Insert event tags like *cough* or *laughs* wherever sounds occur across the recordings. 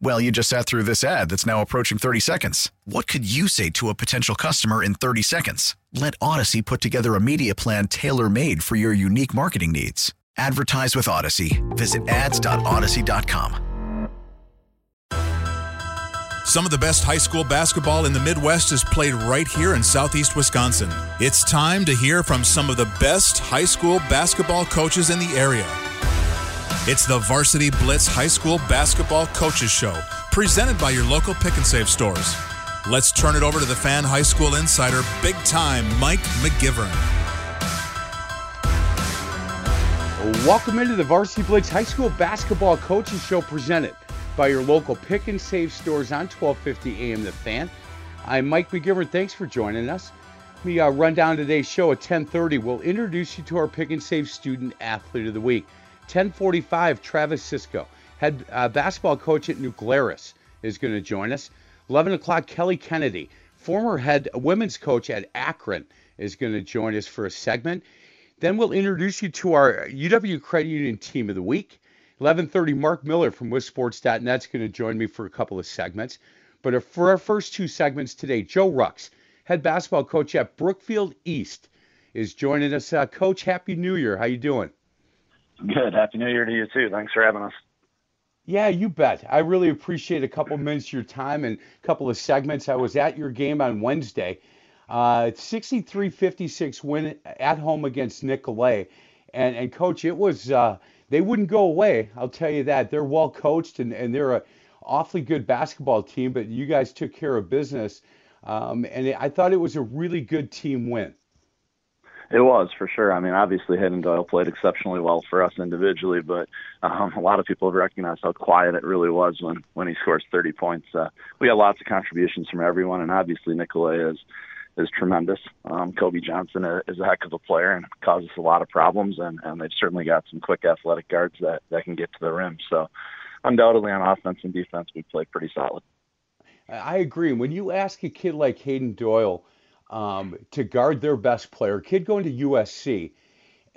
Well, you just sat through this ad that's now approaching 30 seconds. What could you say to a potential customer in 30 seconds? Let Audacy put together a media plan tailor made for your unique marketing needs. Advertise with Audacy. Visit ads.audacy.com. Some of the best high school basketball in the Midwest is played right here in southeast Wisconsin. It's time to hear from some of the best high school basketball coaches in the area. It's the Varsity Blitz High School Basketball Coaches Show, presented by your local pick and save stores. Let's turn it over to the fan high school insider, big time Mike McGivern. Welcome into the Varsity Blitz High School Basketball Coaches Show, presented by your local pick and save stores on 1250 AM The Fan. I'm Mike McGivern. Thanks for joining us. Let me uh, run down today's show at 10:30. We'll introduce you to our pick and save student athlete of the week. 1045, Travis Cisco, head uh, basketball coach at New Glarus, is going to join us. 11 o'clock, Kelly Kennedy, former head women's coach at Akron, is going to join us for a segment. Then we'll introduce you to our UW Credit Union Team of the Week. 11:30, Mark Miller from WisSports.net is going to join me for a couple of segments. But for our first two segments today, Joe Rux, head basketball coach at Brookfield East, is joining us. Uh, coach, Happy New Year. How you doing? Good. Happy New Year to you too. Thanks for having us. Yeah, you bet. I really appreciate a couple minutes of your time and a couple of segments. I was at your game on Wednesday. Uh, 63-56 win at home against Nicolet. And, and coach, it was uh, they wouldn't go away. I'll tell you that. They're well coached and, and they're a awfully good basketball team, but you guys took care of business. Um, and I thought it was a really good team win. It was for sure. I mean, obviously Hayden Doyle played exceptionally well for us individually, but um, a lot of people have recognized how quiet it really was when when he scores 30 points. Uh, we had lots of contributions from everyone, and obviously Nicolet is is tremendous. Um, Kobe Johnson is a heck of a player and causes a lot of problems, and, and they've certainly got some quick athletic guards that that can get to the rim. So, undoubtedly on offense and defense, we played pretty solid. I agree. When you ask a kid like Hayden Doyle um, to guard their best player, kid going to USC,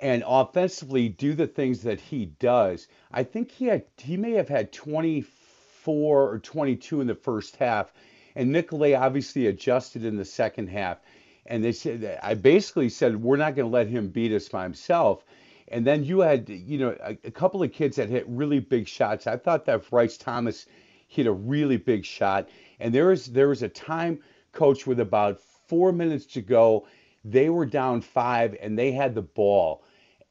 and offensively do the things that he does. I think he had he may have had 24 or 22 in the first half, and Nicolet obviously adjusted in the second half. And they said I basically said we're not going to let him beat us by himself. And then you had you know a, a couple of kids that hit really big shots. I thought that Bryce Thomas hit a really big shot. And there was there was a time, coach, with about four minutes to go. They were down five and they had the ball.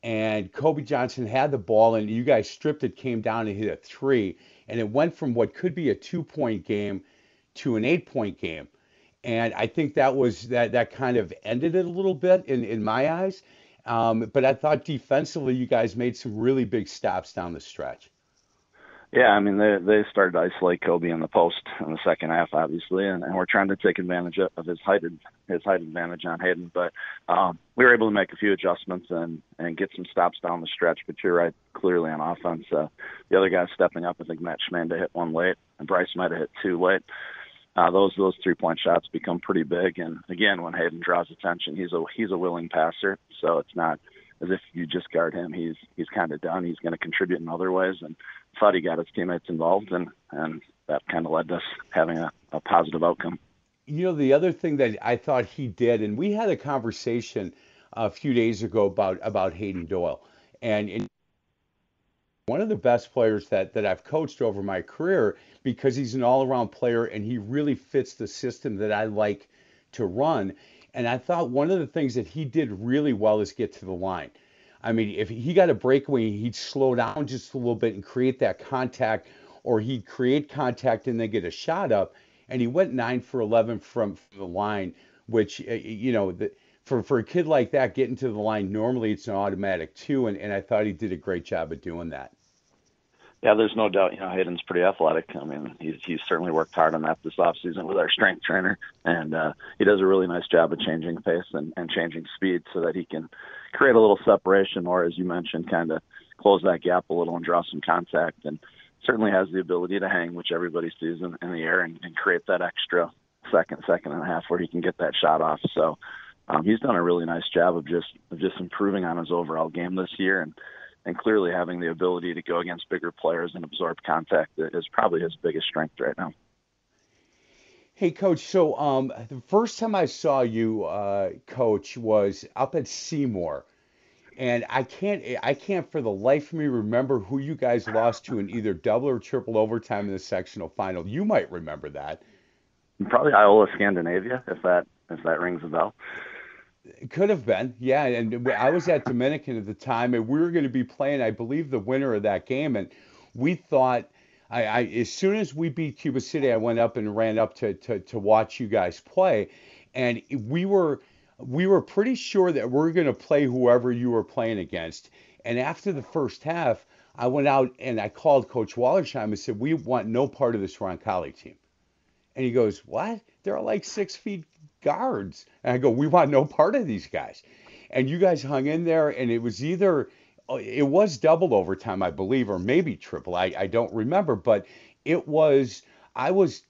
And Kobe Johnson had the ball, and you guys stripped it, came down and hit a three. And it went from what could be a two point game to an eight point game. And I think that was that that kind of ended it a little bit in, in my eyes. Um, but I thought defensively, you guys made some really big stops down the stretch. Yeah, I mean they they started to isolate Kobe in the post in the second half, obviously, and, and we're trying to take advantage of his height his height advantage on Hayden. But um, we were able to make a few adjustments and and get some stops down the stretch. But you're right, clearly on offense, uh, the other guys stepping up. I think Matt Schmanda hit one late, and Bryce might have hit two late. Uh, those those three point shots become pretty big, and again, when Hayden draws attention, he's a he's a willing passer, so it's not as if you just guard him. He's he's kind of done. He's going to contribute in other ways, and thought he got his teammates involved, and and that kind of led us having a, a positive outcome. You know, the other thing that I thought he did, and we had a conversation a few days ago about about Hayden Doyle, and. and one of the best players that, that I've coached over my career because he's an all around player and he really fits the system that I like to run. And I thought one of the things that he did really well is get to the line. I mean, if he got a breakaway, he'd slow down just a little bit and create that contact, or he'd create contact and then get a shot up. And he went nine for 11 from, from the line, which, uh, you know, the, for, for a kid like that, getting to the line, normally it's an automatic two. And, and I thought he did a great job of doing that. Yeah, there's no doubt. You know, Hayden's pretty athletic. I mean, he's he's certainly worked hard on that this off season with our strength trainer, and uh, he does a really nice job of changing pace and, and changing speed so that he can create a little separation, or as you mentioned, kind of close that gap a little and draw some contact. And certainly has the ability to hang, which everybody sees in, in the air, and, and create that extra second, second and a half where he can get that shot off. So um, he's done a really nice job of just of just improving on his overall game this year, and and clearly having the ability to go against bigger players and absorb contact is probably his biggest strength right now. Hey, Coach. So um, the first time I saw you, uh, Coach, was up at Seymour, and I can't, I can't for the life of me remember who you guys lost to in either double or triple overtime in the sectional final. You might remember that. Probably Iola Scandinavia, if that if that rings a bell. It could have been, yeah. And I was at Dominican at the time, and we were going to be playing, I believe, the winner of that game. And we thought, I, I as soon as we beat Cuba City, I went up and ran up to, to, to watch you guys play, and we were we were pretty sure that we are going to play whoever you were playing against. And after the first half, I went out and I called Coach Wallersheim and said, "We want no part of this Roncalli team." And he goes, "What? They're like six feet guards. And I go, we want no part of these guys. And you guys hung in there, and it was either, Oh, it was double overtime, I believe, or maybe triple. I, I don't remember, but it was, I was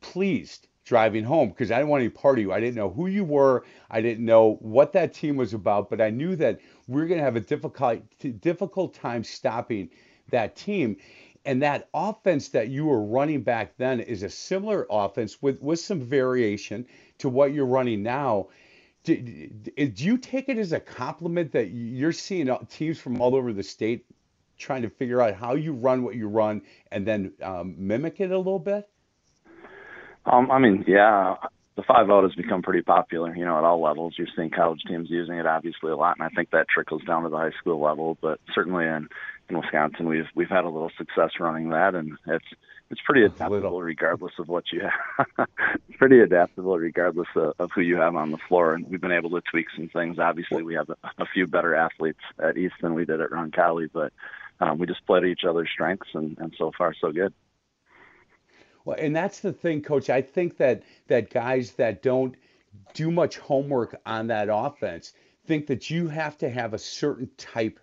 pleased driving home because I didn't want any part of you. I didn't know who you were. I didn't know what that team was about, but I knew that we were going to have a difficult, difficult time stopping that team. And that offense that you were running back then is a similar offense with, with some variation to what you're running now. Do, do you take it as a compliment that you're seeing teams from all over the state trying to figure out how you run what you run and then um, mimic it a little bit? Um, I mean, yeah, the five out has become pretty popular, you know, at all levels. You're seeing college teams using it obviously a lot, and I think that trickles down to the high school level. But certainly in in Wisconsin, we've we've had a little success running that, and it's it's pretty adaptable regardless of what you have. *laughs* pretty adaptable regardless of, of who you have on the floor, and we've been able to tweak some things. Obviously, we have a, a few better athletes at East than we did at Roncalli, but um, we just play to each other's strengths, and, and so far so good. Well, and that's the thing, Coach. I think that that guys that don't do much homework on that offense think that you have to have a certain type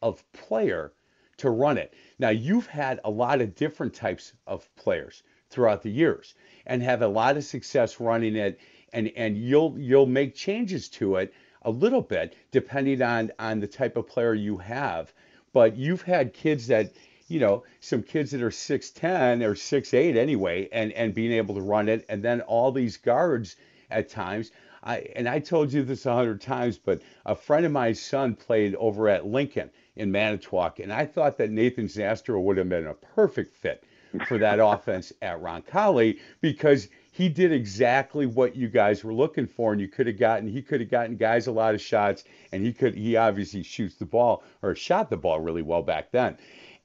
of player to run it. Now, you've had a lot of different types of players throughout the years and have a lot of success running it and and you'll you'll make changes to it a little bit depending on on the type of player you have. But you've had kids that you know, some kids that are 6'10 or 6'8 anyway, and, and being able to run it. And then all these guards at times. I, and I told you this a hundred times, but a friend of my son played over at Lincoln in Manitowoc, and I thought that Nathan Zastro would have been a perfect fit for that *laughs* offense at Roncalli because he did exactly what you guys were looking for, and you could have gotten he could have gotten guys a lot of shots, and he could he obviously shoots the ball or shot the ball really well back then.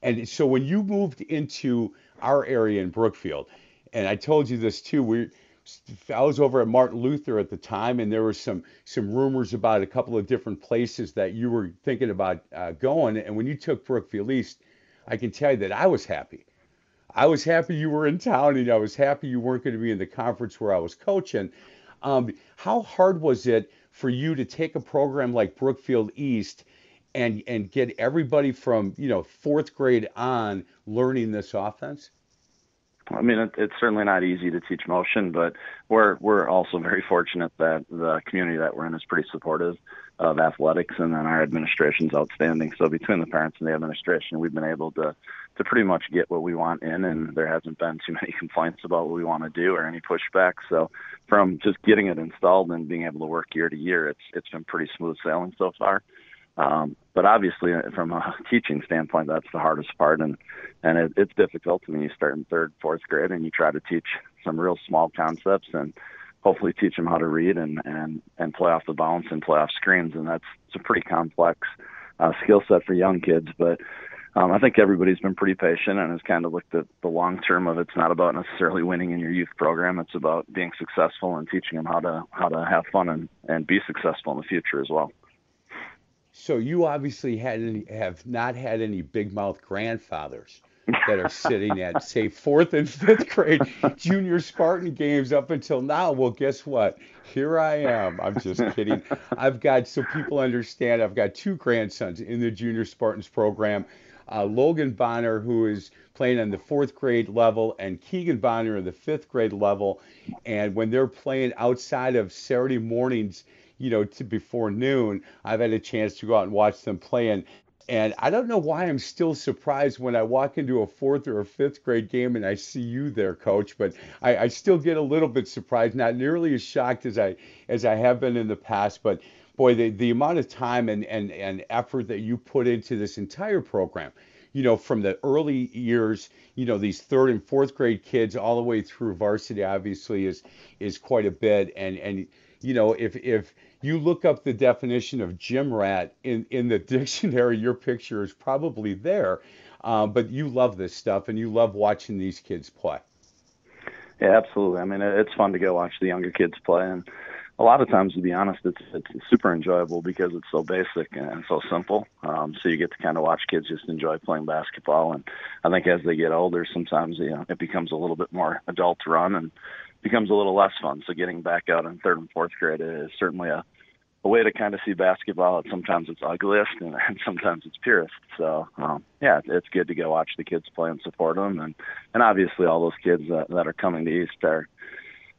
And so when you moved into our area in Brookfield, and I told you this too, we I was over at Martin Luther at the time, and there were some some rumors about a couple of different places that you were thinking about uh, going. And when you took Brookfield East, I can tell you that I was happy. I was happy you were in town, and I was happy you weren't going to be in the conference where I was coaching. Um, how hard was it for you to take a program like Brookfield East and and get everybody from you know fourth grade on learning this offense? I mean, it, it's certainly not easy to teach motion, but we're we're also very fortunate that the community that we're in is pretty supportive of athletics, and then our administration's outstanding. So between the parents and the administration, we've been able to to pretty much get what we want in, and there hasn't been too *laughs* many complaints about what we want to do or any pushback. So from just getting it installed and being able to work year to year, it's it's been pretty smooth sailing so far. Um, but obviously, uh, from a *laughs* teaching standpoint, that's the hardest part, and and it, it's difficult when you start in third, fourth grade and you try to teach some real small concepts, and hopefully teach them how to read and and and play off the bounce and play off screens. And that's it's a pretty complex uh, skill set for young kids, but. Um, I think everybody's been pretty patient and has kind of looked at the long term of it's not about necessarily winning in your youth program. It's about being successful and teaching them how to how to have fun and, and be successful in the future as well. So you obviously had any, have not had any big mouth grandfathers that are sitting at *laughs* say fourth and fifth grade junior Spartan games up until now. Well, guess what? Here I am. I'm just kidding. I've got so people understand. I've got two grandsons in the junior Spartans program. Uh, Logan Bonner, who is playing on the fourth grade level, and Keegan Bonner in the fifth grade level. And when they're playing outside of Saturday mornings you know, to before noon, I've had a chance to go out and watch them play. And, and I don't know why I'm still surprised when I walk into a fourth or a fifth grade game and I see you there, coach. But I, I still get a little bit surprised, not nearly as shocked as I as I have been in the past. But boy, the, the amount of time and, and, and effort that you put into this entire program, you know, from the early years, you know, these third and fourth grade kids all the way through varsity, obviously is is quite a bit. And and you know, if if you look up the definition of gym rat in, in the *laughs* dictionary, your picture is probably there. Uh, but you love this stuff and you love watching these kids play. Yeah, absolutely. I mean, it's fun to go watch the younger kids play, and a lot of times, to be honest, it's it's super enjoyable because it's so basic and so simple. Um, so you get to kind of watch kids just enjoy playing basketball, and I think as they get older, sometimes you know it becomes a little bit more adult run, and becomes a little less fun. So getting back out in third and fourth grade is certainly a, a way to kind of see basketball. Sometimes it's ugliest and, *laughs* and sometimes it's purest. So um, yeah, it's good to go watch the kids play and support them, and and obviously all those kids that, that are coming to East are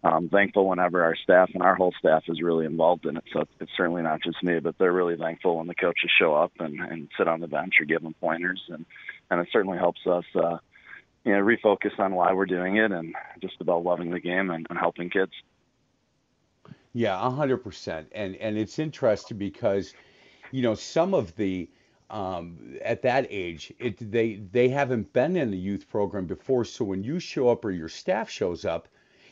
um, thankful whenever our staff and our whole staff is really involved in it. So it's certainly not just me, but they're really thankful when the coaches show up and, and sit on the bench or give them pointers, and and it certainly helps us. Uh, you know, refocus on why we're doing it and just about loving the game and, and helping kids. Yeah, hundred percent. And and it's interesting because, you know, some of the um, at that age, it they they haven't been in the youth program before. So when you show up or your staff shows up,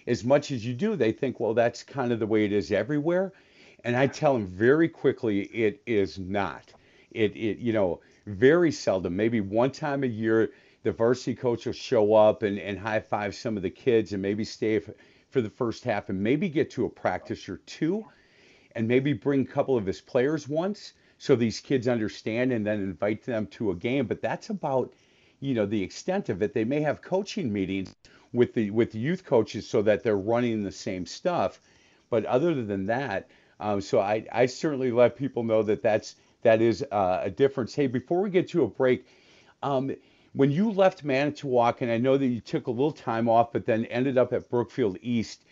as much as you do, they think, well, that's kind of the way it is everywhere. And I tell them very quickly, it is not. It it you know very seldom, maybe one time a year the varsity coach will show up and, and high five some of the kids and maybe stay for the first half and maybe get to a practice or two and maybe bring a couple of his players once so these kids understand and then invite them to a game. But that's about, you know, the extent of it. They may have coaching meetings with the with the youth coaches so that they're running the same stuff. But other than that, um, so I, I certainly let people know that that's that is uh, a difference. Hey, before we get to a break, um, when you left Manitowoc, and I know that you took a little time off, but then ended up at Brookfield East,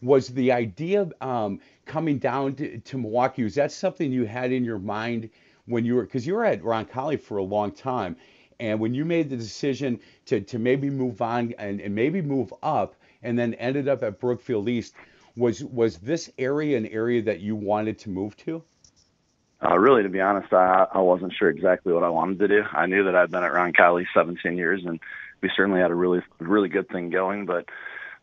was the idea um, coming down to, to, Milwaukee? Was that something you had in your mind when you were, because you were at Roncalli for a long time, and when you made the decision to, to maybe move on and, and maybe move up, and then ended up at Brookfield East, was was this area an area that you wanted to move to? Uh, really, to be honest, I, I wasn't sure exactly what I wanted to do. I knew that I'd been at Roncalli 17 years, and we certainly had a really, really good thing going. But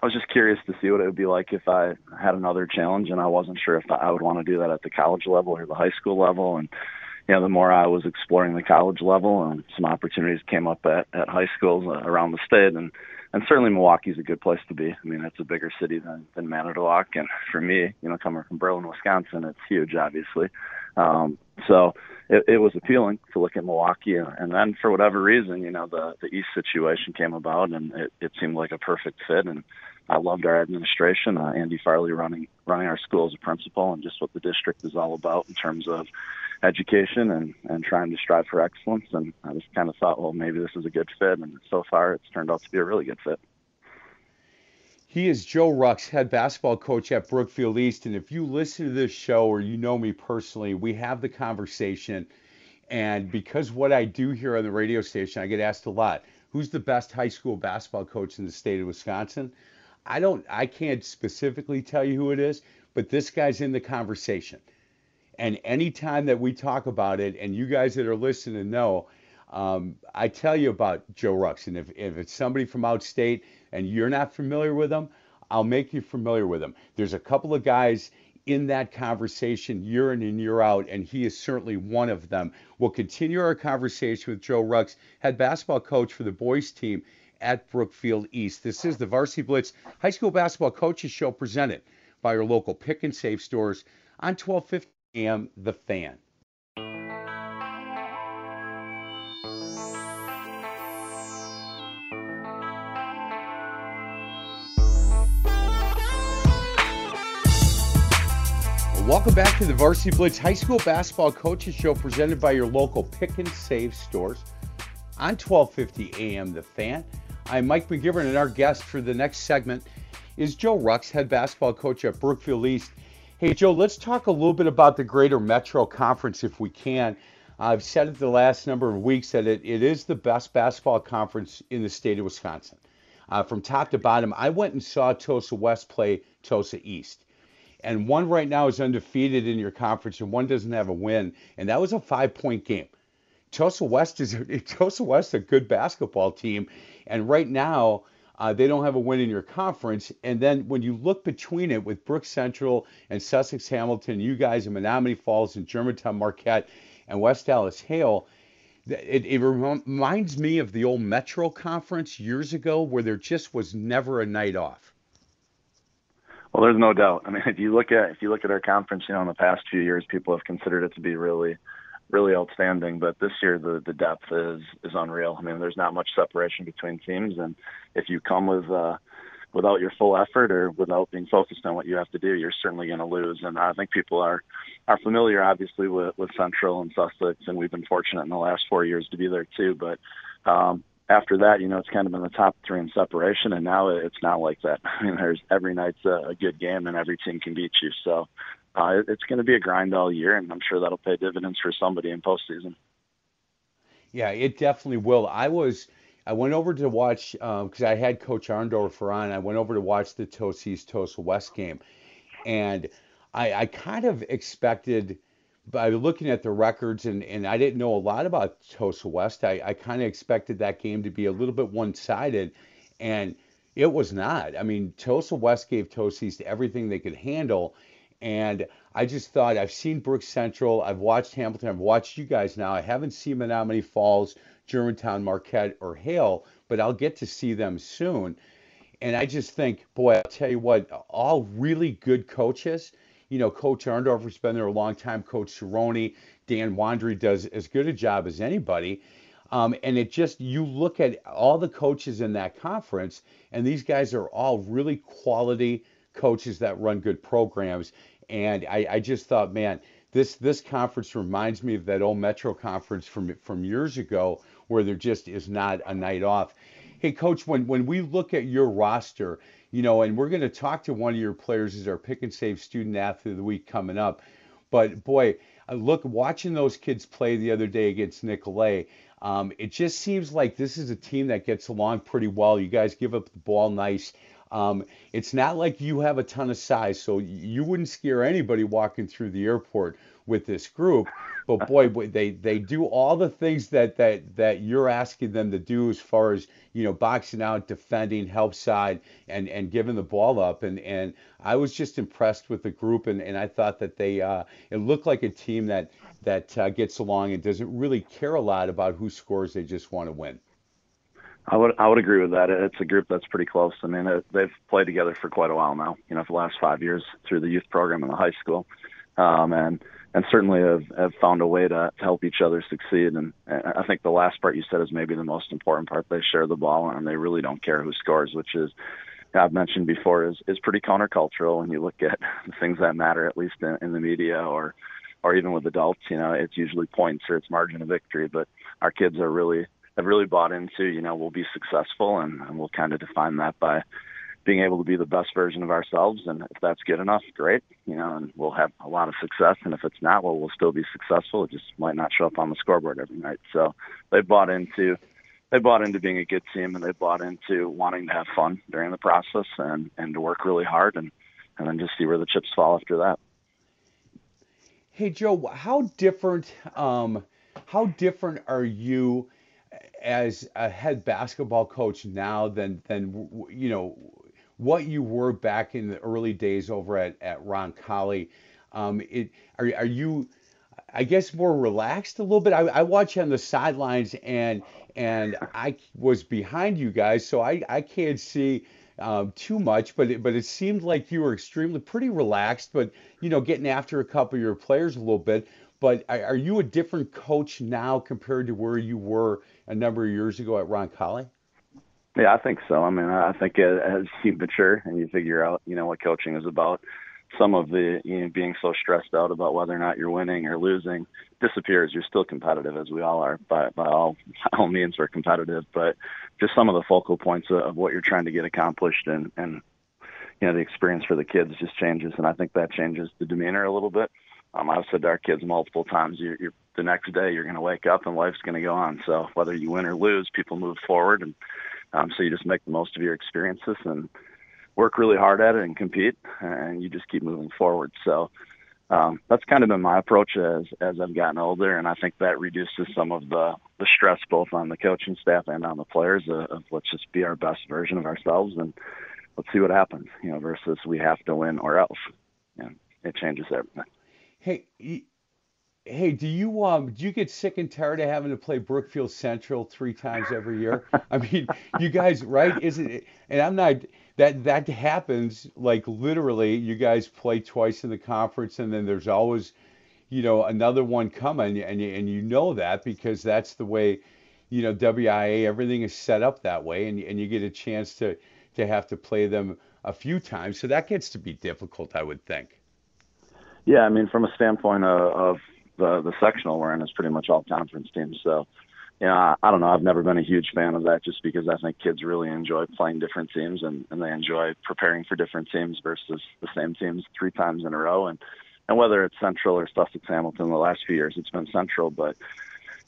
I was just curious to see what it would be like if I had another challenge, and I wasn't sure if I would want to do that at the college level or the high school level. And you know, the more I was exploring the college level, and some opportunities came up at at high schools uh, around the state, and and certainly Milwaukee's a good place to be. I mean, it's a bigger city than than Manitowoc, and for me, you know, coming from Berlin, Wisconsin, it's huge, obviously. Um, so it, it was appealing to look at Milwaukee, and then for whatever reason, you know, the the East situation came about, and it, it seemed like a perfect fit. And I loved our administration, uh, Andy Farley running running our school as a principal, and just what the district is all about in terms of education and and trying to strive for excellence. And I just kind of thought, well, maybe this is a good fit, and so far it's turned out to be a really good fit. He is Joe Rux, head basketball coach at Brookfield East. And if you listen to this show or you know me personally, we have the conversation. And because what I do here on the radio station, I get asked a lot who's the best high school basketball coach in the state of Wisconsin? I don't, I can't specifically tell you who it is, but this guy's in the conversation. And anytime that we talk about it, and you guys that are listening know, um, I tell you about Joe Rux. And if, if it's somebody from outstate and you're not familiar with them, I'll make you familiar with them. There's a couple of guys in that conversation year in and year out, and he is certainly one of them. We'll continue our conversation with Joe Rux, head basketball coach for the boys team at Brookfield East. This is the Varsity Blitz High School Basketball Coaches Show presented by your local pick and save stores on 1250 AM The Fan. Welcome back to the Varsity Blitz High School Basketball Coaches Show presented by your local pick and save stores on 1250 AM The Fan. I'm Mike McGivern, and our guest for the next segment is Joe Rux, head basketball coach at Brookfield East. Hey, Joe, let's talk a little bit about the Greater Metro Conference if we can. I've said it the last number of weeks that it, it is the best basketball conference in the state of Wisconsin. Uh, from top to bottom, I went and saw Tosa West play Tosa East and one right now is undefeated in your conference, and one doesn't have a win, and that was a five-point game. Tosa West is *laughs* Tosa West a good basketball team, and right now uh, they don't have a win in your conference. And then when you look between it with Brook Central and Sussex Hamilton, you guys in Menomonee Falls and Germantown Marquette and West Allis Hale. It, it reminds me of the old Metro Conference years ago, where there just was never a night off. Well, there's no doubt. I mean, if you look at if you look at our conference, you know, in the past few years, people have considered it to be really, really outstanding. But this year, the the depth is is unreal. I mean, there's not much separation between teams, and if you come with uh, without your full effort or without being focused on what you have to do, you're certainly going to lose. And I think people are are familiar, obviously, with with Central and Sussex, and we've been fortunate in the last four years to be there too. But um, after that, you know, it's kind of been the top three in separation, and now it's not like that. *laughs* I mean, there's every night's a, a good game, and every team can beat you. So uh, it's going to be a grind all year, and I'm sure that'll pay dividends for somebody in postseason. Yeah, it definitely will. I was, I went over to watch because um, I had Coach Arndorfer on. I went over to watch the Tosis Tosa West game, and I, I kind of expected by looking at the records, and, and I didn't know a lot about Tosa West, I, I kind of expected that game to be a little bit one sided, and it was not. I mean, Tosa West gave Tosa East everything they could handle, and I just thought I've seen Brook Central, I've watched Hamilton, I've watched you guys now. I haven't seen Menomonee Falls, Germantown, Marquette, or Hale, but I'll get to see them soon. And I just think, boy, I'll tell you what, all really good coaches you know, Coach Arndorfer's been there a long time. Coach Cerrone, Dan Wandry does as good a job as anybody. Um, and it just, you look at all the coaches in that conference, and these guys are all really quality coaches that run good programs. And I, I just thought, man, this this conference reminds me of that old Metro conference from from years ago, where there just is not a night off. Hey, coach, when when we look at your roster, you know, and we're going to talk to one of your players as our pick and save student athlete of the week coming up. But boy, look, watching those kids play the other day against Nicolet, um, it just seems like this is a team that gets along pretty well. You guys give up the ball nice. Um, it's not like you have a ton of size, so you wouldn't scare anybody walking through the airport with this group. But boy, they they do all the things that that that you're asking them to do as far as you know boxing out, defending, help side, and and giving the ball up. And and I was just impressed with the group, and and I thought that they uh, it looked like a team that that uh, gets along and doesn't really care a lot about who scores. They just want to win. I would I would agree with that. It's a group that's pretty close. I mean, it, they've played together for quite a while now. You know, for the last five years through the youth program in the high school, um, and and certainly have, have found a way to, to help each other succeed. And, and I think the last part you said is maybe the most important part. They share the ball and they really don't care who scores, which is I've mentioned before is is pretty countercultural. When you look at *laughs* the things that matter, at least in, in the media or or even with adults, you know, it's usually points or it's margin of victory. But our kids are really have really bought into, you know, we'll be successful and, and we'll kind of define that by being able to be the best version of ourselves. And if that's good enough, great, you know, and we'll have a lot of success. And if it's not, well, we'll still be successful. It just might not show up on the scoreboard every night. So they bought into, they bought into being a good team and they bought into wanting to have fun during the process and, and to work really hard and, and then just see where the chips fall after that. Hey, Joe, how different, um, how different are you as a head basketball coach now than, than, you know, what you were back in the early days over at, at Roncalli. Um, it, are, are you, I guess, more relaxed a little bit? I, I watch you on the sidelines and and I was behind you guys, so I, I can't see um, too much, but it, but it seemed like you were extremely pretty relaxed, but you know, getting after a couple of your players a little bit. But are, are you a different coach now compared to where you were a number of years ago at Roncalli? Yeah, I think so. I mean, I think as you mature and you figure out, you know, what coaching is about, some of the you know being so stressed out about whether or not you're winning or losing disappears. You're still competitive, as we all are. By by all *laughs* by all means, we're competitive. But just some of the focal points of what you're trying to get accomplished and and you know the experience for the kids just changes, and I think that changes the demeanor a little bit. Um, I've said to our kids multiple times, you're, you're the next day you're going to wake up and life's going to go on. So whether you win or lose, people move forward, and um, so you just make the most of your experiences and work really hard at it and compete, and you just keep moving forward. So um, that's kind of been my approach as as I've gotten older, and I think that reduces some of the the stress both on the coaching staff and on the players of, of let's just be our best version of ourselves and let's see what happens, you know, versus we have to win or else. And it changes everything. Hey, Hey, do you um do you get sick and tired of having to play Brookfield Central three times every year? *laughs* I mean, you guys, right? Isn't it? And I'm not that that happens like literally. You guys play twice in the conference, and then there's always, you know, another one coming, and you, and you know that because that's the way, you know, WIAA everything is set up that way, and and you get a chance to to have to play them a few times, so that gets to be difficult, I would think. Yeah, I mean, from a standpoint of, of the the sectional we're in is pretty much all conference teams. So, you know, I, I don't know. I've never been a huge fan of that just because I think kids really enjoy playing different teams and, and they enjoy preparing for different teams versus the same teams three times in a row. And and whether it's Central or Sussex Hamilton, the last few years it's been Central, but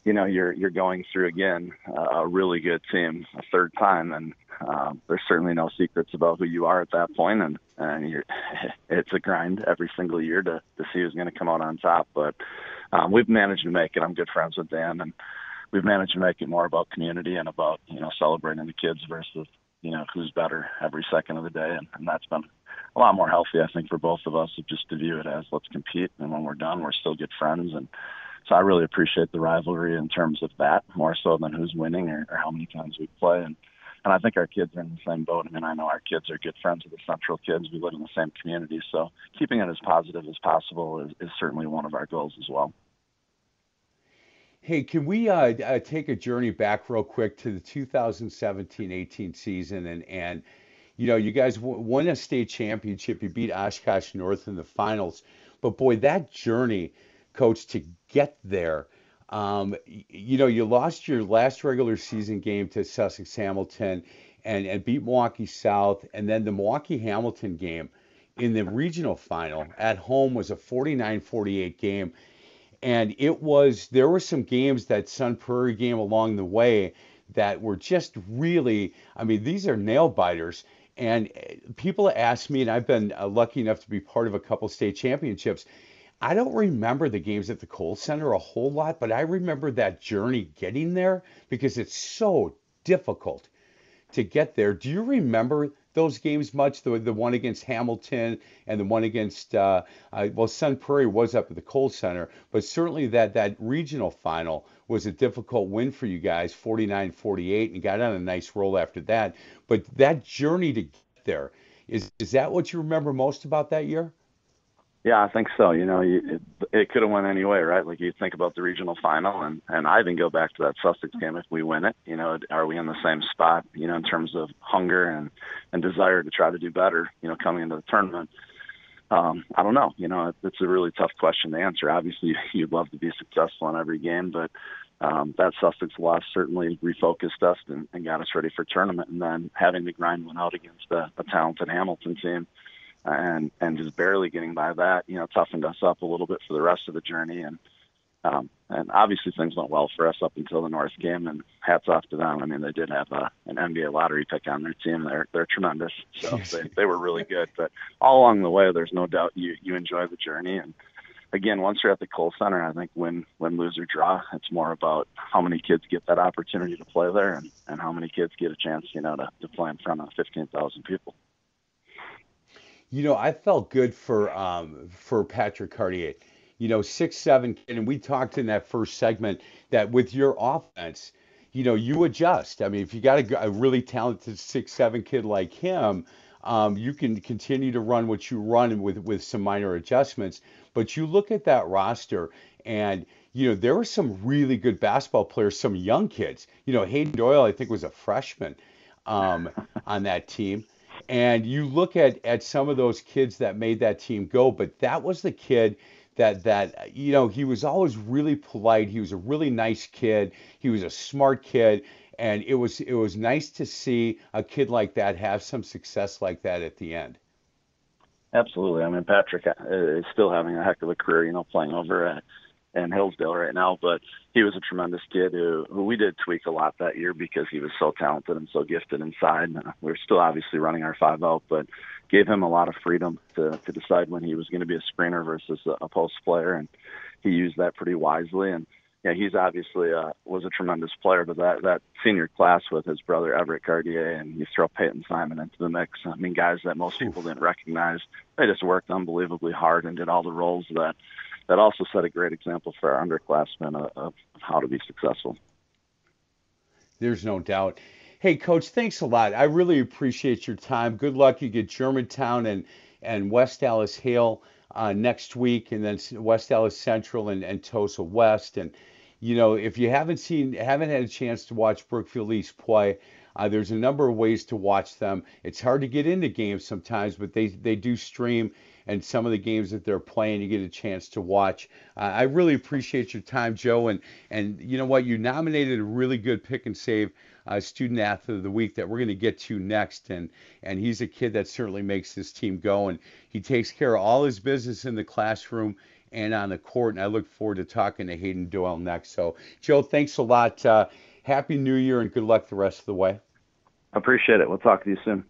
you know you're you're going through again a really good team a third time, and um, there's certainly no secrets about who you are at that point, and and you're, *laughs* it's a grind every single year to to see who's going to come out on top. But um, we've managed to make it. I'm good friends with Dan, and we've managed to make it more about community and about you know celebrating the kids versus you know who's better every second of the day, and, and that's been a lot more healthy, I think, for both of us, just to view it as let's compete, and when we're done, we're still good friends, and so I really appreciate the rivalry in terms of that more so than who's winning or, or how many times we play, and and I think our kids are in the same boat. I mean, I know our kids are good friends with the Central kids. We live in the same community, so keeping it as positive as possible is, is certainly one of our goals as well. Hey, can we uh, uh, take a journey back real quick to the 2017-18 season and and you know you guys won a state championship. You beat Oshkosh North in the finals, but boy, that journey, coach, to get there um, you know, you lost your last regular season game to Sussex Hamilton and, and beat Milwaukee South, and then the Milwaukee Hamilton game in the regional final at home was a 49-48 game. And it was there were some games that Sun Prairie game along the way that were just really, I mean, these are nail biters. And eh, people ask me, and I've been uh, lucky enough to be part of a couple state championships. I don't remember the games at the Kohl Center a whole lot, but I remember that journey getting there because it's so difficult to get there. Do you remember those games much? The the one against Hamilton and the one against uh, uh, well, Sun Prairie was up at the Kohl Center, but certainly that that regional final was a difficult win for you guys, 49-48, and got on a nice roll after that. But that journey to get there is is that what you remember most about that year? Yeah, I think so. You know, you, it, it could have went any way, right? Like you think about the regional final, and and I even go back to that Sussex game. If we win it, you know, are we in the same spot? You know, in terms of hunger and and desire to try to do better. You know, coming into the tournament. Um, I don't know. You know, it's a really tough question to answer. Obviously, *laughs* you'd love to be successful in every game, but um, that Sussex loss certainly refocused us and, and got us ready for tournament. And then having to grind one out against a, a talented Hamilton team and and just barely getting by that, you know, toughened us up a little bit for the rest of the journey. And um, and obviously things went well for us up until the North game. And hats off to them. I mean, they did have a, an NBA lottery pick on their team. They're they're tremendous. So they they were really good. But all along the way, there's no doubt you you enjoy the journey. And again, once you're at the Kohl Center, I think win win lose or draw, it's more about how many kids get that opportunity to play there, and and how many kids get a chance, you know, to to play in front of 15,000 people. You know, I felt good for um, for Patrick Cartier. You know, six seven kid, and we talked in that first segment that with your offense, you know, you adjust. I mean, if you got a, a really talented six seven kid like him, um, you can continue to run what you run with with some minor adjustments. But you look at that roster, and you know there were some really good basketball players, some young kids. You know, Hayden Doyle, I think, was a freshman um, *laughs* on that team. And you look at at some of those kids that made that team go, but that was the kid that that you know he was always really polite. He was a really nice kid. He was a smart kid, and it was it was nice to see a kid like that have some success like that at the end. Absolutely. I mean, Patrick uh, is still having a heck of a career. You know, playing over at in Hillsdale right now, but he was a tremendous kid who, who we did tweak a lot that year because he was so talented and so gifted inside. Uh, we are still obviously running our five out, but gave him a lot of freedom to, to decide when he was going to be a screener versus a, a post player, and he used that pretty wisely. And yeah, he's obviously uh, was a tremendous player, but that that senior class with his brother Everett Cartier, and you throw Peyton Simon into the mix. I mean, guys that most people didn't recognize. They just worked unbelievably hard and did all the roles that that also set a great example for our underclassmen of, of how to be successful. There's no doubt. Hey, Coach, thanks a lot. I really appreciate your time. Good luck. You get Germantown and and West Allis Hale uh, next week, and then West Allis Central and, and Tosa West. And you know, if you haven't seen, haven't had a chance to watch Brookfield East play, uh, there's a number of ways to watch them. It's hard to get into games sometimes, but they they do stream and some of the games that they're playing, you get a chance to watch. Uh, I really appreciate your time, Joe. And and you know what, you nominated a really good pick and save uh, student athlete of the week that we're going to get to next. And and he's a kid that certainly makes this team go. And he takes care of all his business in the classroom and on the court. And I look forward to talking to Hayden Doyle next. So, Joe, thanks a lot. Uh, Happy New Year and good luck the rest of the way. I appreciate it. We'll talk to you soon.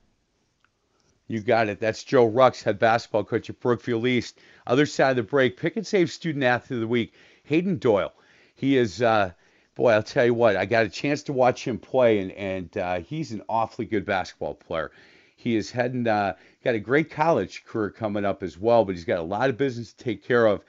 You got it. That's Joe Rux, head basketball coach at Brookfield East. Other side of the break, pick and save student athlete of the week, Hayden Doyle. He is, uh, boy, I'll tell you what, I got a chance to watch him play, and, and uh, he's an awfully good basketball player. He is heading, uh, got a great college career coming up as well, but he's got a lot of business to take care of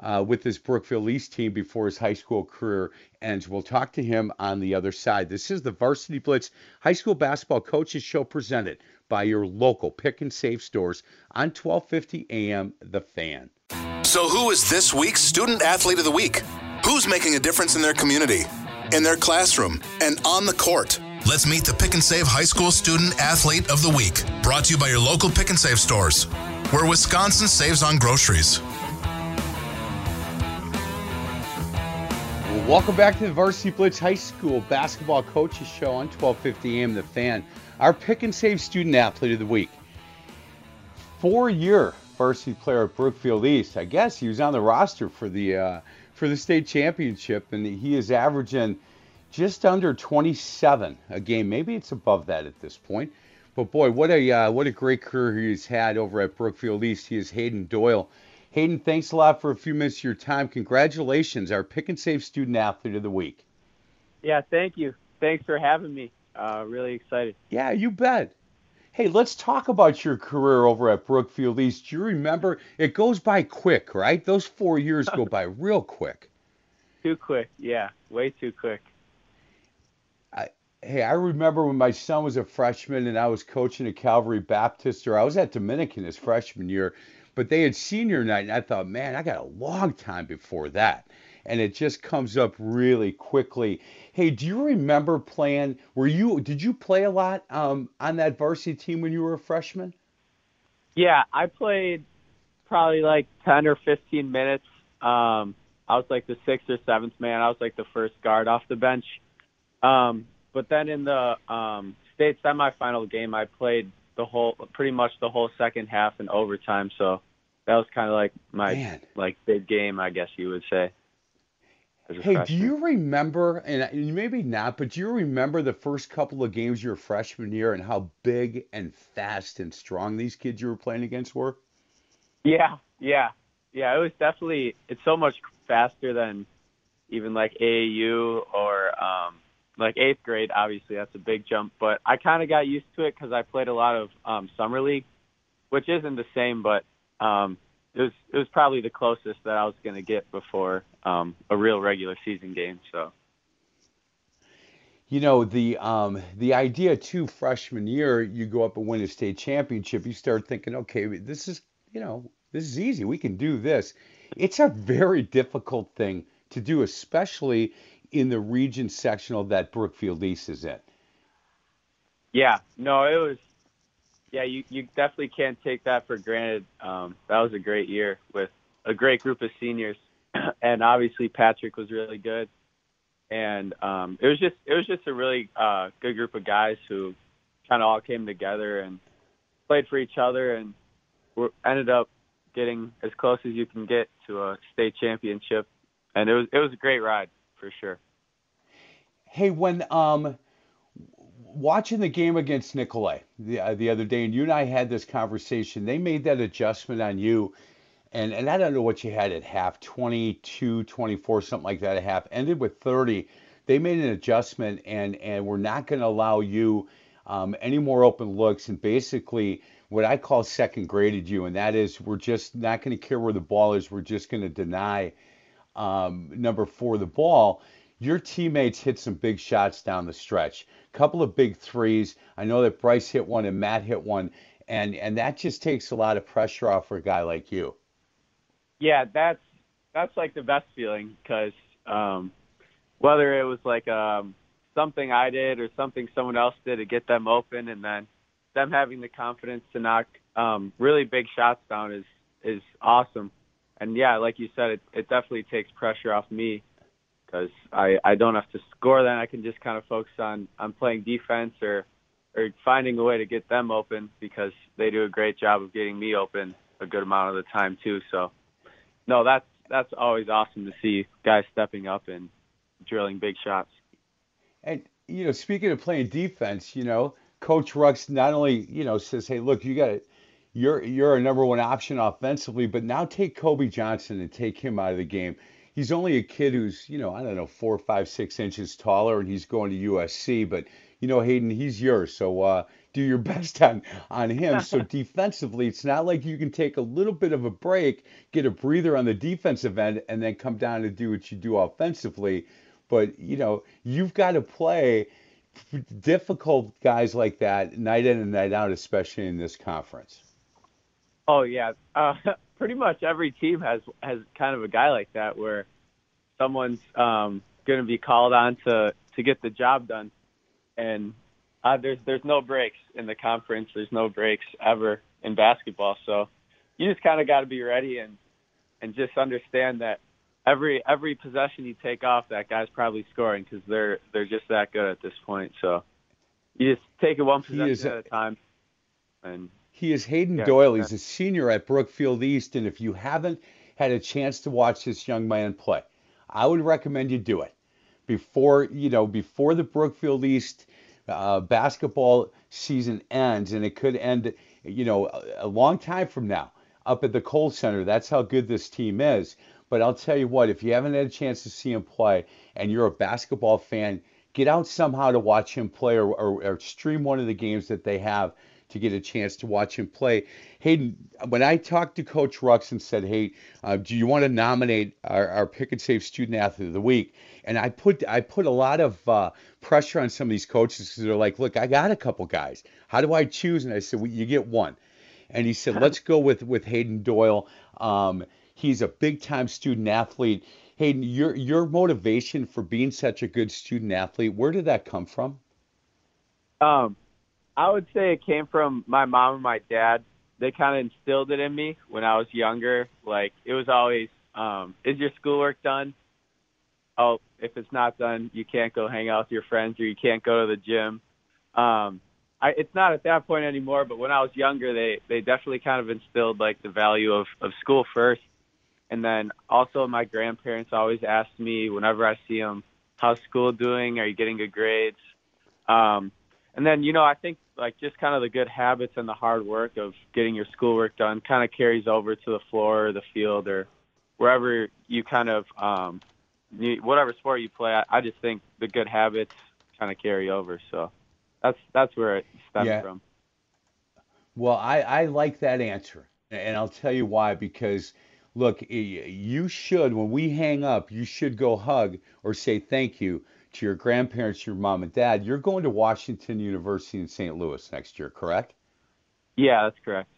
uh, with this Brookfield East team before his high school career ends. We'll talk to him on the other side. This is the Varsity Blitz High School Basketball Coaches Show presented by your local pick and save stores on 1250 AM The Fan. So, who is this week's Student Athlete of the Week? Who's making a difference in their community, in their classroom, and on the court? Let's meet the Pick and Save High School Student Athlete of the Week, brought to you by your local Pick and Save stores, where Wisconsin saves on groceries. welcome back to the Varsity Blitz High School Basketball Coaches Show on 1250 AM The Fan. Our pick and save student athlete of the week. Four year varsity player at Brookfield East. I guess he was on the roster for the uh, for the state championship, and he is averaging just under 27 a game. Maybe it's above that at this point. But boy, what a uh, what a great career he's had over at Brookfield East. He is Hayden Doyle. Hayden, thanks a lot for a few minutes of your time. Congratulations, our pick and save student athlete of the week. Yeah, thank you. Thanks for having me. Uh, really excited. Yeah, you bet. Hey, let's talk about your career over at Brookfield East. Do you remember? It goes by quick, right? Those four years go by *laughs* real quick. Too quick, yeah, way too quick. I, hey, I remember when my son was a freshman and I was coaching at Calvary Baptist, or I was at Dominican his freshman year, but they had senior night, and I thought, man, I got a long time before that and it just comes up really quickly. Hey, do you remember playing? Were you did you play a lot um, on that varsity team when you were a freshman? Yeah, I played probably like ten or fifteen minutes. Um, I was like the sixth or seventh man. I was like the first guard off the bench. Um, but then in the um, state semifinal game, I played the whole, pretty much the whole second half in overtime. So that was kind of like my Man. like big game, I guess you would say. Hey, freshman. do you remember, and maybe not, but do you remember the first couple of games your freshman year and how big and fast and strong these kids you were playing against were? Yeah, yeah, yeah. It was definitely. It's so much faster than even like AAU or um, like eighth grade. Obviously, that's a big jump. But I kind of got used to it because I played a lot of um, summer league, which isn't the same, but um, it was it was probably the closest that I was going to get before um, a real regular season game. So. You know the um, the idea too. Freshman year, you go up and win a state championship. You start thinking, okay, this is you know this is easy. We can do this. It's a very difficult thing to do, especially in the region sectional that Brookfield East is in. Yeah, no, it was. Yeah, you you definitely can't take that for granted. Um, that was a great year with a great group of seniors, *coughs* and obviously Patrick was really good, and um, it was just it was just a really uh, good group of guys who kind of all came together and played for each other, and were, ended up getting as close as you can get to a state championship, and it was it was a great ride for sure. Hey, when um watching the game against Nicolet the, uh, the other day, and you and I had this conversation. They made that adjustment on you, and and I don't know what you had at half 22, 24, something like that at half. Ended with 30. They made an adjustment, and and we're not going to allow you um, any more open looks, and basically what I call second graded you, and that is we're just not going to care where the ball is. We're just going to deny um, number four the ball. Your teammates hit some big shots down the stretch a couple of big threes. I know that Bryce hit one and Matt hit one, and and that just takes a lot of pressure off for a guy like you. Yeah, that's that's like the best feeling because um, whether it was like um, something I did or something someone else did to get them open, and then them having the confidence to knock um, really big shots down is is awesome. And yeah, like you said, it, it definitely takes pressure off me because I I don't have to score. Then I can just kind of focus on on playing defense or or finding a way to get them open because they do a great job of getting me open a good amount of the time too. So no, that's that's always awesome to see guys stepping up and drilling big shots. And you know, speaking of playing defense, you know, Coach Rux not only you know says, "Hey, look, you got it. You're you're a number one option offensively, but now take Kobe Johnson and take him out of the game." he's only a kid who's, you know, I don't know, four, five, six inches taller, and he's going to USC. But you know, Hayden, he's yours. So uh, do your *laughs* best on on him. so *laughs* defensively, it's not like you can take a little bit of a break, get a breather on the defensive end, and then come down and do what you do offensively. But you know, you've got to play difficult guys like that night in and night out, especially in this conference. Oh yeah, uh, *laughs* pretty much every team has has kind of a guy like that where someone's um, going to be called on to to get the job done, and uh, there's there's no breaks in the conference. There's no breaks ever in basketball. So you just kind of got to be ready and and just understand that every every possession you take off, that guy's probably scoring because they're they're just that good at this point. So you just take it one possession at a time, and he is Hayden yeah, Doyle. He's a senior at Brookfield East, and if you haven't had a chance to watch this young man play, I would recommend you do it before you know before the Brookfield East uh, basketball season ends, and it could end you know a, a long time from now up at the Kohl Center. That's how good this team is. But I'll tell you what, if you haven't had a chance to see him play, and you're a basketball fan, get out somehow to watch him play or, or, or stream one of the games that they have to get a chance to watch him play. Hayden, when I talked to Coach Rux and said, "Hey, uh, do you want to nominate our, our Pick and Save Student Athlete of the Week?" and I put I put a lot of uh, pressure on some of these coaches because they're like, "Look, I got a couple guys. How do I choose?" And I said, well, "You get one." And he said, "Let's go with with Hayden Doyle. Um, he's a big time student athlete." Hayden, your your motivation for being such a good student athlete, where did that come from? Um, I would say it came from my mom and my dad. They kind of instilled it in me when I was younger. Like it was always, um, "Is your schoolwork done?" Oh, if it's not done, you can't go hang out with your friends or you can't go to the gym. Um, I, it's not at that point anymore, but when I was younger, they they definitely kind of instilled like the value of of school first, and then also my grandparents always asked me whenever I see them, "How's school doing? Are you getting good grades?" Um, and then you know I think like just kind of the good habits and the hard work of getting your schoolwork done kind of carries over to the floor or the field or wherever you kind of um you, whatever sport you play I, I just think the good habits kind of carry over so that's that's where it stems yeah. from Well, I, I like that answer, and I'll tell you why. Because look, you should when we hang up, you should go hug or say thank you to your grandparents, your mom and dad. You're going to Washington University in St. Louis next year, correct? Yeah, that's correct.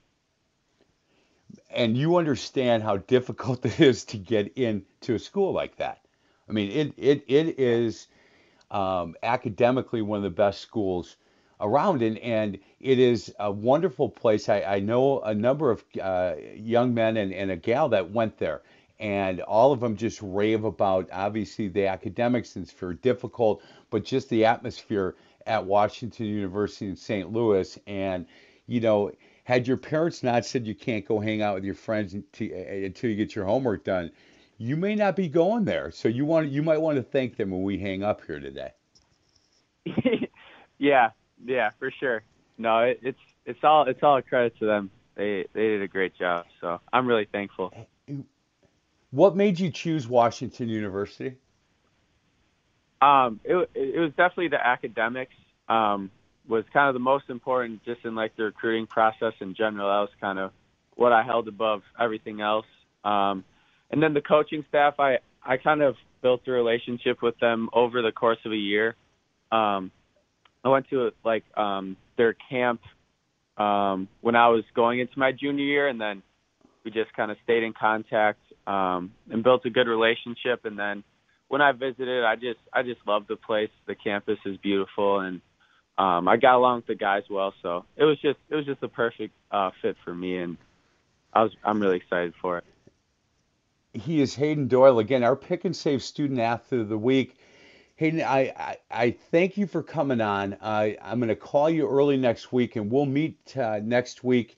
And you understand how difficult *laughs* it is to get into a school like that. I mean, it it it is um, academically one of the best schools around, and and it is a wonderful place. I, I know a number of uh, young men and, and a gal that went there, and all of them just rave about obviously the academics and it's very difficult, but just the atmosphere at Washington University in St. Louis, and you know. Had your parents not said you can't go hang out with your friends until, uh, uh, until you get your homework done, you may not be going there. So you want you might want to thank them when we hang up here today. *laughs* yeah, yeah, for sure. No, it, it's it's all it's all a credit to them. They they did a great job. So I'm really thankful. What made you choose Washington University? Um, it it was definitely the academics. Um, was kind of the most important, just in like the recruiting process in general. That was kind of what I held above everything else. Um, and then the coaching staff, I I kind of built a relationship with them over the course of a year. Um, I went to like um, their camp um, when I was going into my junior year, and then we just kind of stayed in contact um, and built a good relationship. And then when I visited, I just I just loved the place. The campus is beautiful, and um, I got along with the guys well. So it was just it was just a perfect uh, fit for me, and I was I'm really excited for it. He is Hayden Doyle again, our pick and save student athlete of the week. Hayden, I, I, I thank you for coming on. Uh, I'm going to call you early next week, and we'll meet uh, next week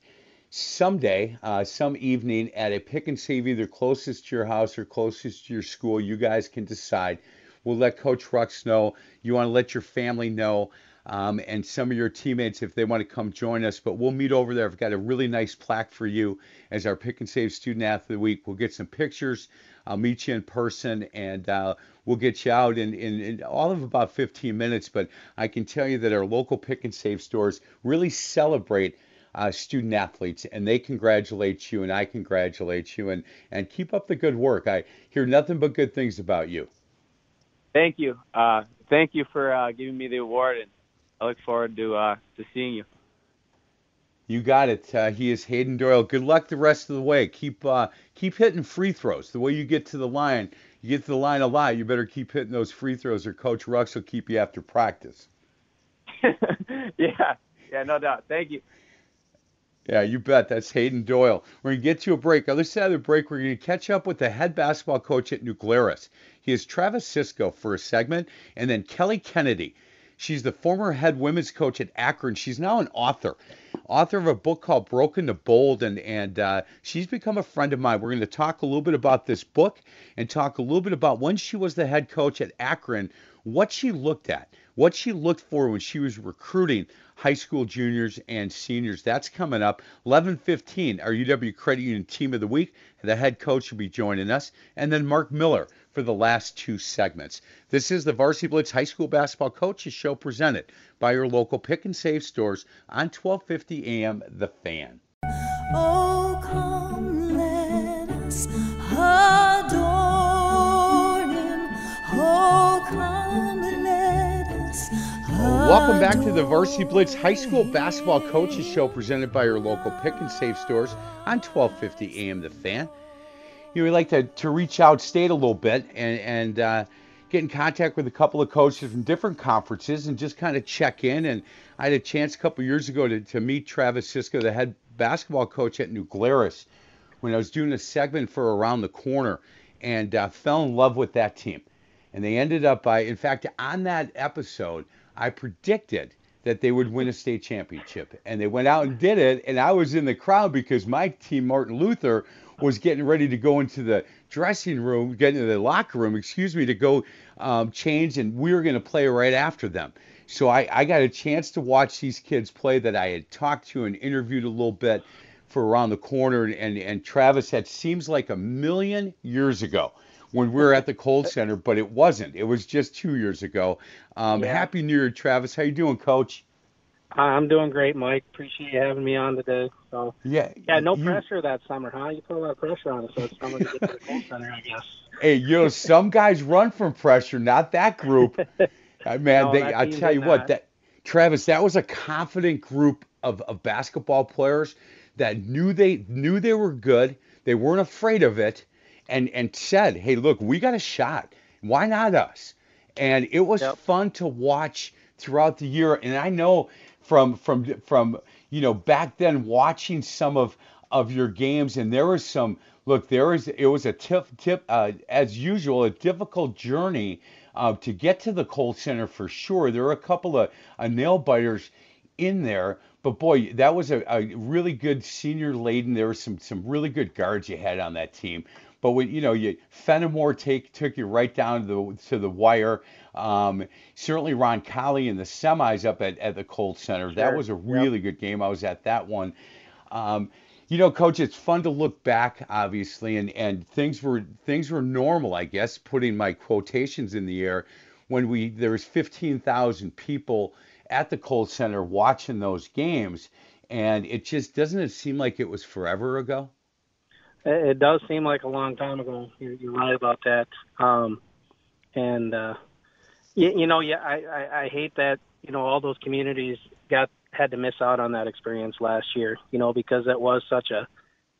someday, uh, some evening at a pick and save either closest to your house or closest to your school. You guys can decide. We'll let Coach Rux know. You want to let your family know. Um, and some of your teammates if they want to come join us. But we'll meet over there. I've got a really nice plaque for you as our Pick and Save Student Athlete of the Week. We'll get some pictures. I'll meet you in person and uh, we'll get you out in, in, in, all of about 15 minutes. But I can tell you that our local Pick and Save stores really celebrate uh, student athletes and they congratulate you and I congratulate you and, and keep up the good work. I hear nothing but good things about you. Thank you. Uh, thank you for uh, giving me the award and I look forward to uh, to seeing you. You got it. Uh, he is Hayden Doyle. Good luck the rest of the way. Keep uh, keep hitting free throws. The way you get to the line, you get to the line a lot. You better keep hitting those free throws, or Coach Rux will keep you after practice. *laughs* yeah, yeah, no doubt. Thank you. Yeah, you bet. That's Hayden Doyle. We're going to get to a break. Other side of the break, we're going to catch up with the head basketball coach at Glarus. He is Travis Cisco for a segment, and then Kelly Kennedy. She's the former head women's coach at Akron. She's now an author, author of a book called Broken to Bold, and and uh, she's become a friend of mine. We're going to talk a little bit about this book and talk a little bit about when she was the head coach at Akron, what she looked at, what she looked for when she was recruiting high school juniors and seniors. That's coming up 11:15. Our UW Credit Union Team of the Week. The head coach will be joining us, and then Mark Miller for the last two segments. This is the Varsity Blitz High School Basketball Coaches Show presented by your local pick and save stores on 1250 AM The Fan. Oh, come let us adore him. Oh, come Welcome back to the Varsity Blitz High School Basketball Coaches Show presented by your local pick and save stores on 1250 AM The Fan you know, we like to, to reach out state a little bit and, and uh, get in contact with a couple of coaches from different conferences and just kind of check in. And I had a chance a couple years ago to, to meet Travis Cisco, the head basketball coach at New Glarus, when I was doing a segment for Around the Corner and uh, fell in love with that team. And they ended up by, in fact, on that episode, I predicted that they would win a state championship. And they went out and did it. And I was in the crowd because my team, Martin Luther, was getting ready to go into the dressing room, get into the locker room, excuse me, to go um, change, and we were going to play right after them. So I, I got a chance to watch these kids play that I had talked to and interviewed a little bit for around the corner, and and Travis that seems like a million years ago when we were at the Kohl Center, but it wasn't. It was just two years ago. Um, yeah. Happy New Year, Travis. How you doing, Coach? I'm doing great, Mike. Appreciate you having me on today. So yeah, yeah, no you, pressure that summer, huh? You put a lot of pressure on us so it's summer to get to the Kohl Center, I guess. Hey, you know, some guys run from pressure, not that group. *laughs* Uh, man, no, they, I tell you what, that Travis, that was a confident group of, of basketball players that knew they knew they were good. They weren't afraid of it, and and said, "Hey, look, we got a shot. Why not us?" And it was yep. fun to watch throughout the year. And I know from from from you know back then watching some of of your games, and there was some look. There was it was a tip tip uh, as usual a difficult journey uh, to get to the Kohl Center for sure. There were a couple of uh, nail biters in there, but boy, that was a, a really good senior laden. There were some some really good guards you had on that team. But when you know you Fenimore take took you right down to the to the wire. Um, certainly Roncalli in the semis up at, at the Kohl Center. Sure. That was a really yep. good game. I was at that one. Um, you know, coach, it's fun to look back, obviously, and, and things were things were normal, I guess, putting my quotations in the air when we there was 15,000 people at the Kohl Center watching those games, and it just doesn't it seem like it was forever ago? It does seem like a long time ago. You're, you're right about that. Um, and uh, you, you know, yeah, I, I, I hate that you know all those communities got had to miss out on that experience last year. You know, because it was such a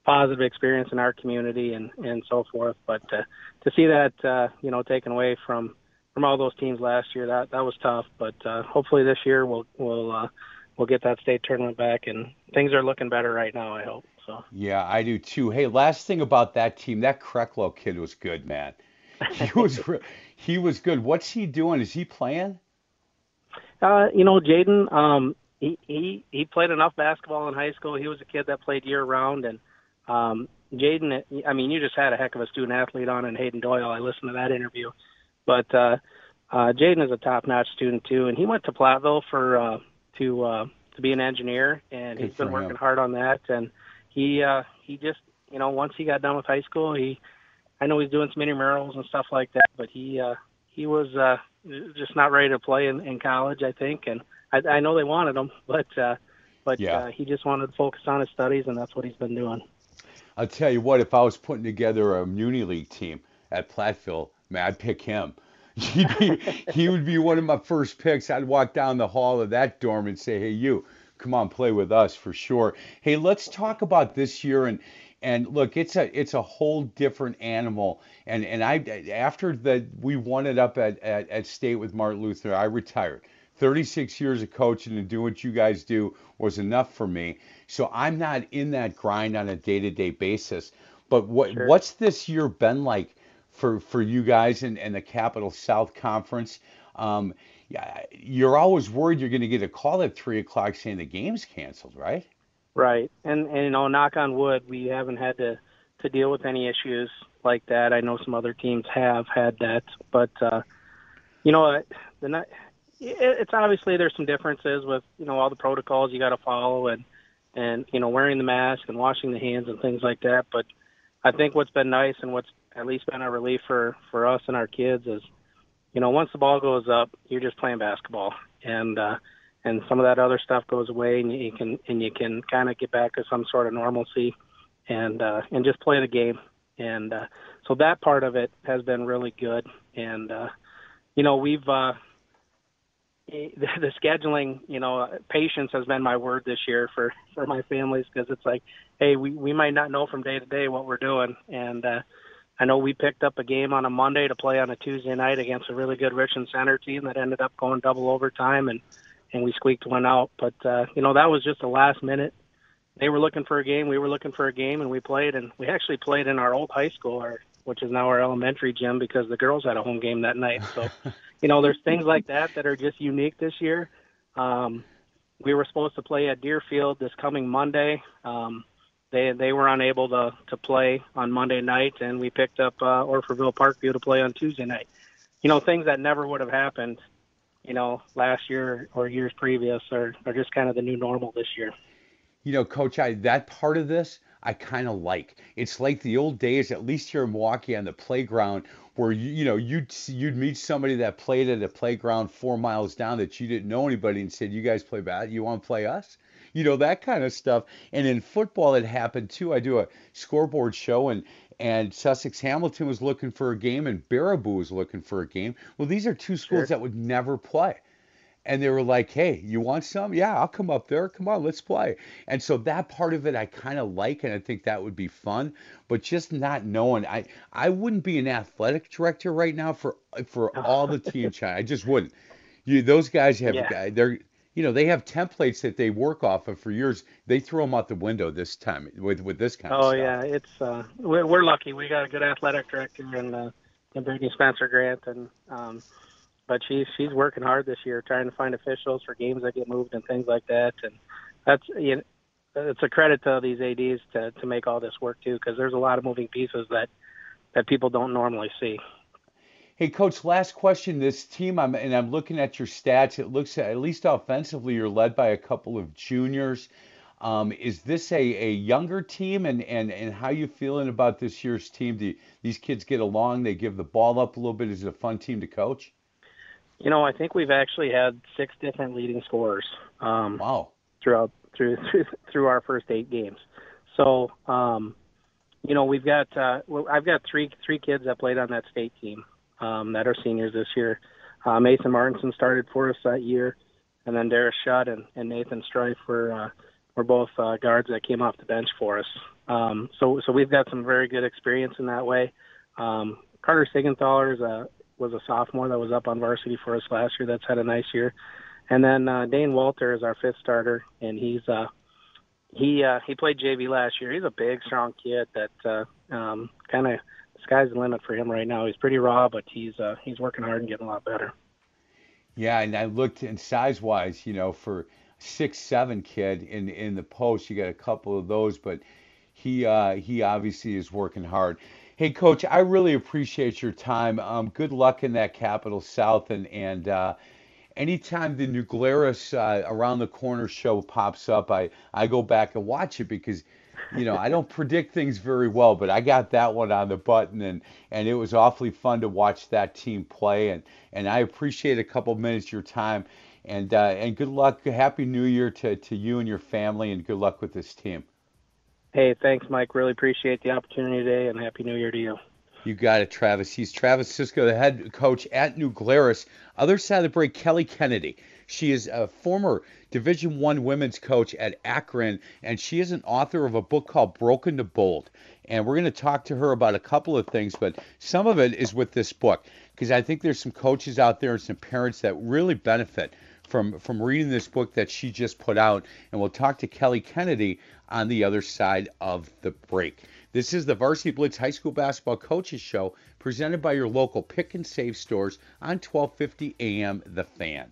positive experience in our community and and so forth. But uh, to see that uh, you know taken away from from all those teams last year, that that was tough. But uh, hopefully this year we'll we'll uh, we'll get that state tournament back, and things are looking better right now. I hope. So. Yeah, I do too. Hey, last thing about that team, that Kreklo kid was good, man. He *laughs* was he was good. What's he doing? Is he playing? Uh, you know, Jaden, um, he, he he played enough basketball in high school. He was a kid that played year round, and um, Jaden, I mean, you just had a heck of a student athlete on in Hayden Doyle. I listened to that interview, but uh, uh, Jaden is a top notch student too, and he went to Platteville for uh, to uh, to be an engineer, and he's been working him. hard on that. And he uh, he just you know once he got done with high school, he I know he's doing some intramurals and stuff like that, but he uh, he was uh, just not ready to play in, in college, I think, and I, I know they wanted him, *laughs* but uh, but yeah. uh, he just wanted to focus on his studies, and that's what he's been doing. I'll tell you what, if I was putting together a Muni League team at Platteville, man, I'd pick him. *laughs* He'd be, he would be one of my first picks. I'd walk down the hall of that dorm and say, "Hey, you, come on, play with us for sure." Hey, let's talk about this year and and look, it's a it's a whole different animal. And and I after that we won it up at, at, at state with Martin Luther, I retired. 36 years of coaching and doing what you guys do was enough for me. So I'm not in that grind on a day-to-day basis. But what sure. what's this year been like for for you guys and, in the Capital South Conference? Um, you're always worried you're going to get a call at three o'clock saying the game's canceled, right? Right, and and you know, knock on wood, we haven't had to to deal with any issues like that. I know some other teams have had that, but uh, you know, the it, it's obviously there's some differences with you know all the protocols you got to follow and and you know wearing the mask and washing the hands and things like that. But I think what's been nice and what's at least been a relief for for us and our kids is, you know, once the ball goes up, you're just playing basketball, and uh, and some of that other stuff goes away, and you can and you can kind of get back to some sort of normalcy, and uh, and just play the game. And uh, so that part of it has been really good. And uh, you know, we've uh, the, the scheduling. You know, patience has been my word this year for for my families because it's like, hey, we we might not know from day to day what we're doing, and uh, I know we picked up a game on a Monday to play on a Tuesday night against a really good Richland Center team that ended up going double overtime and and we squeaked one out. But uh, you know that was just a last minute. They were looking for a game, we were looking for a game, and we played. And we actually played in our old high school, our, which is now our elementary gym, because the girls had a home game that night. So, *laughs* you know, there's things like that that are just unique this year. Um, we were supposed to play at Deerfield this coming Monday. Um, they they were unable to to play on Monday night, and we picked up uh, Orfordville Parkview to play on Tuesday night. You know, things that never would have happened you know, last year or years previous are, are just kind of the new normal this year. You know, Coach, I that part of this I kind of like. It's like the old days, at least here in Milwaukee on the playground, where you you know you'd you'd meet somebody that played at a playground four miles down that you didn't know anybody and said, "You guys play bad? You want to play us?" You know that kind of stuff. And in football, it happened too. I do a scoreboard show and and Sussex Hamilton was looking for a game and Baraboo was looking for a game. Well, these are two schools sure. that would never play and they were like, "Hey, you want some? Yeah, I'll come up there. Come on, let's play." And so that part of it I kind of like, and I think that would be fun. But just not knowing, I I wouldn't be an athletic director right now for for all the teams. *laughs* China. I just wouldn't. You those guys have yeah. they're you know they have templates that they work off of for years. They throw them out the window this time with with this kind oh, of stuff. Oh yeah, it's uh, we're, we're lucky. We got a good athletic director and uh, and Brittany Spencer Grant and. Um, but she's she's working hard this year, trying to find officials for games that get moved and things like that. And that's you know, it's a credit to these ads to to make all this work too, because there's a lot of moving pieces that that people don't normally see. Hey, coach. Last question. This team, I'm and I'm looking at your stats. It looks at least offensively, you're led by a couple of juniors. Um, is this a, a younger team, and, and, and how you feeling about this year's team? Do these kids get along? They give the ball up a little bit. Is it a fun team to coach? You know, I think we've actually had six different leading scorers. Um, wow. Throughout through *laughs* through through our first eight games, so um, you know we've got uh, I've got three three kids that played on that state team um, that are seniors this year. Uh, Mason Martinson started for us that year, and then Darius Shutt and, and Nathan Strife were uh, were both uh, guards that came off the bench for us. Um, so so we've got some very good experience in that way. Um, Carter Siegenthaler is a was a sophomore that was up on varsity for us last year. That's had a nice year. And then uh, Dane Walter is our fifth starter, and he's uh, he uh, he played JV last year. He's a big, strong kid that uh, um, kind of sky's the limit for him right now. He's pretty raw, but he's uh, he's working hard and getting a lot better. Yeah, and I looked in size wise, you know, for six seven kid in in the post, you got a couple of those, but he uh, he obviously is working hard. Hey, Coach, I really appreciate your time. Um, good luck in that Capital South, and and uh, anytime the New Glarus uh, around the corner show pops up, I I go back and watch it because you know I don't predict things very well, but I got that one on the button, and and it was awfully fun to watch that team play, and and I appreciate a couple minutes of your time, and uh, and good luck, happy New Year to to you and your family, and good luck with this team. Hey, thanks, Mike. Really appreciate the opportunity today, and Happy New Year to you. You got it, Travis. He's Travis Cisco, the head coach at New Glarus. Other side of the break, Kelly Kennedy. She is a former Division One women's coach at Akron, and she is an author of a book called Broken to Bold. And we're going to talk to her about a couple of things, but some of it is with this book because I think there's some coaches out there and some parents that really benefit from from reading this book that she just put out. And we'll talk to Kelly Kennedy on the other side of the break. This is the Varsity Blitz High School Basketball Coaches Show presented by your local pick and save stores on 1250 AM The Fan.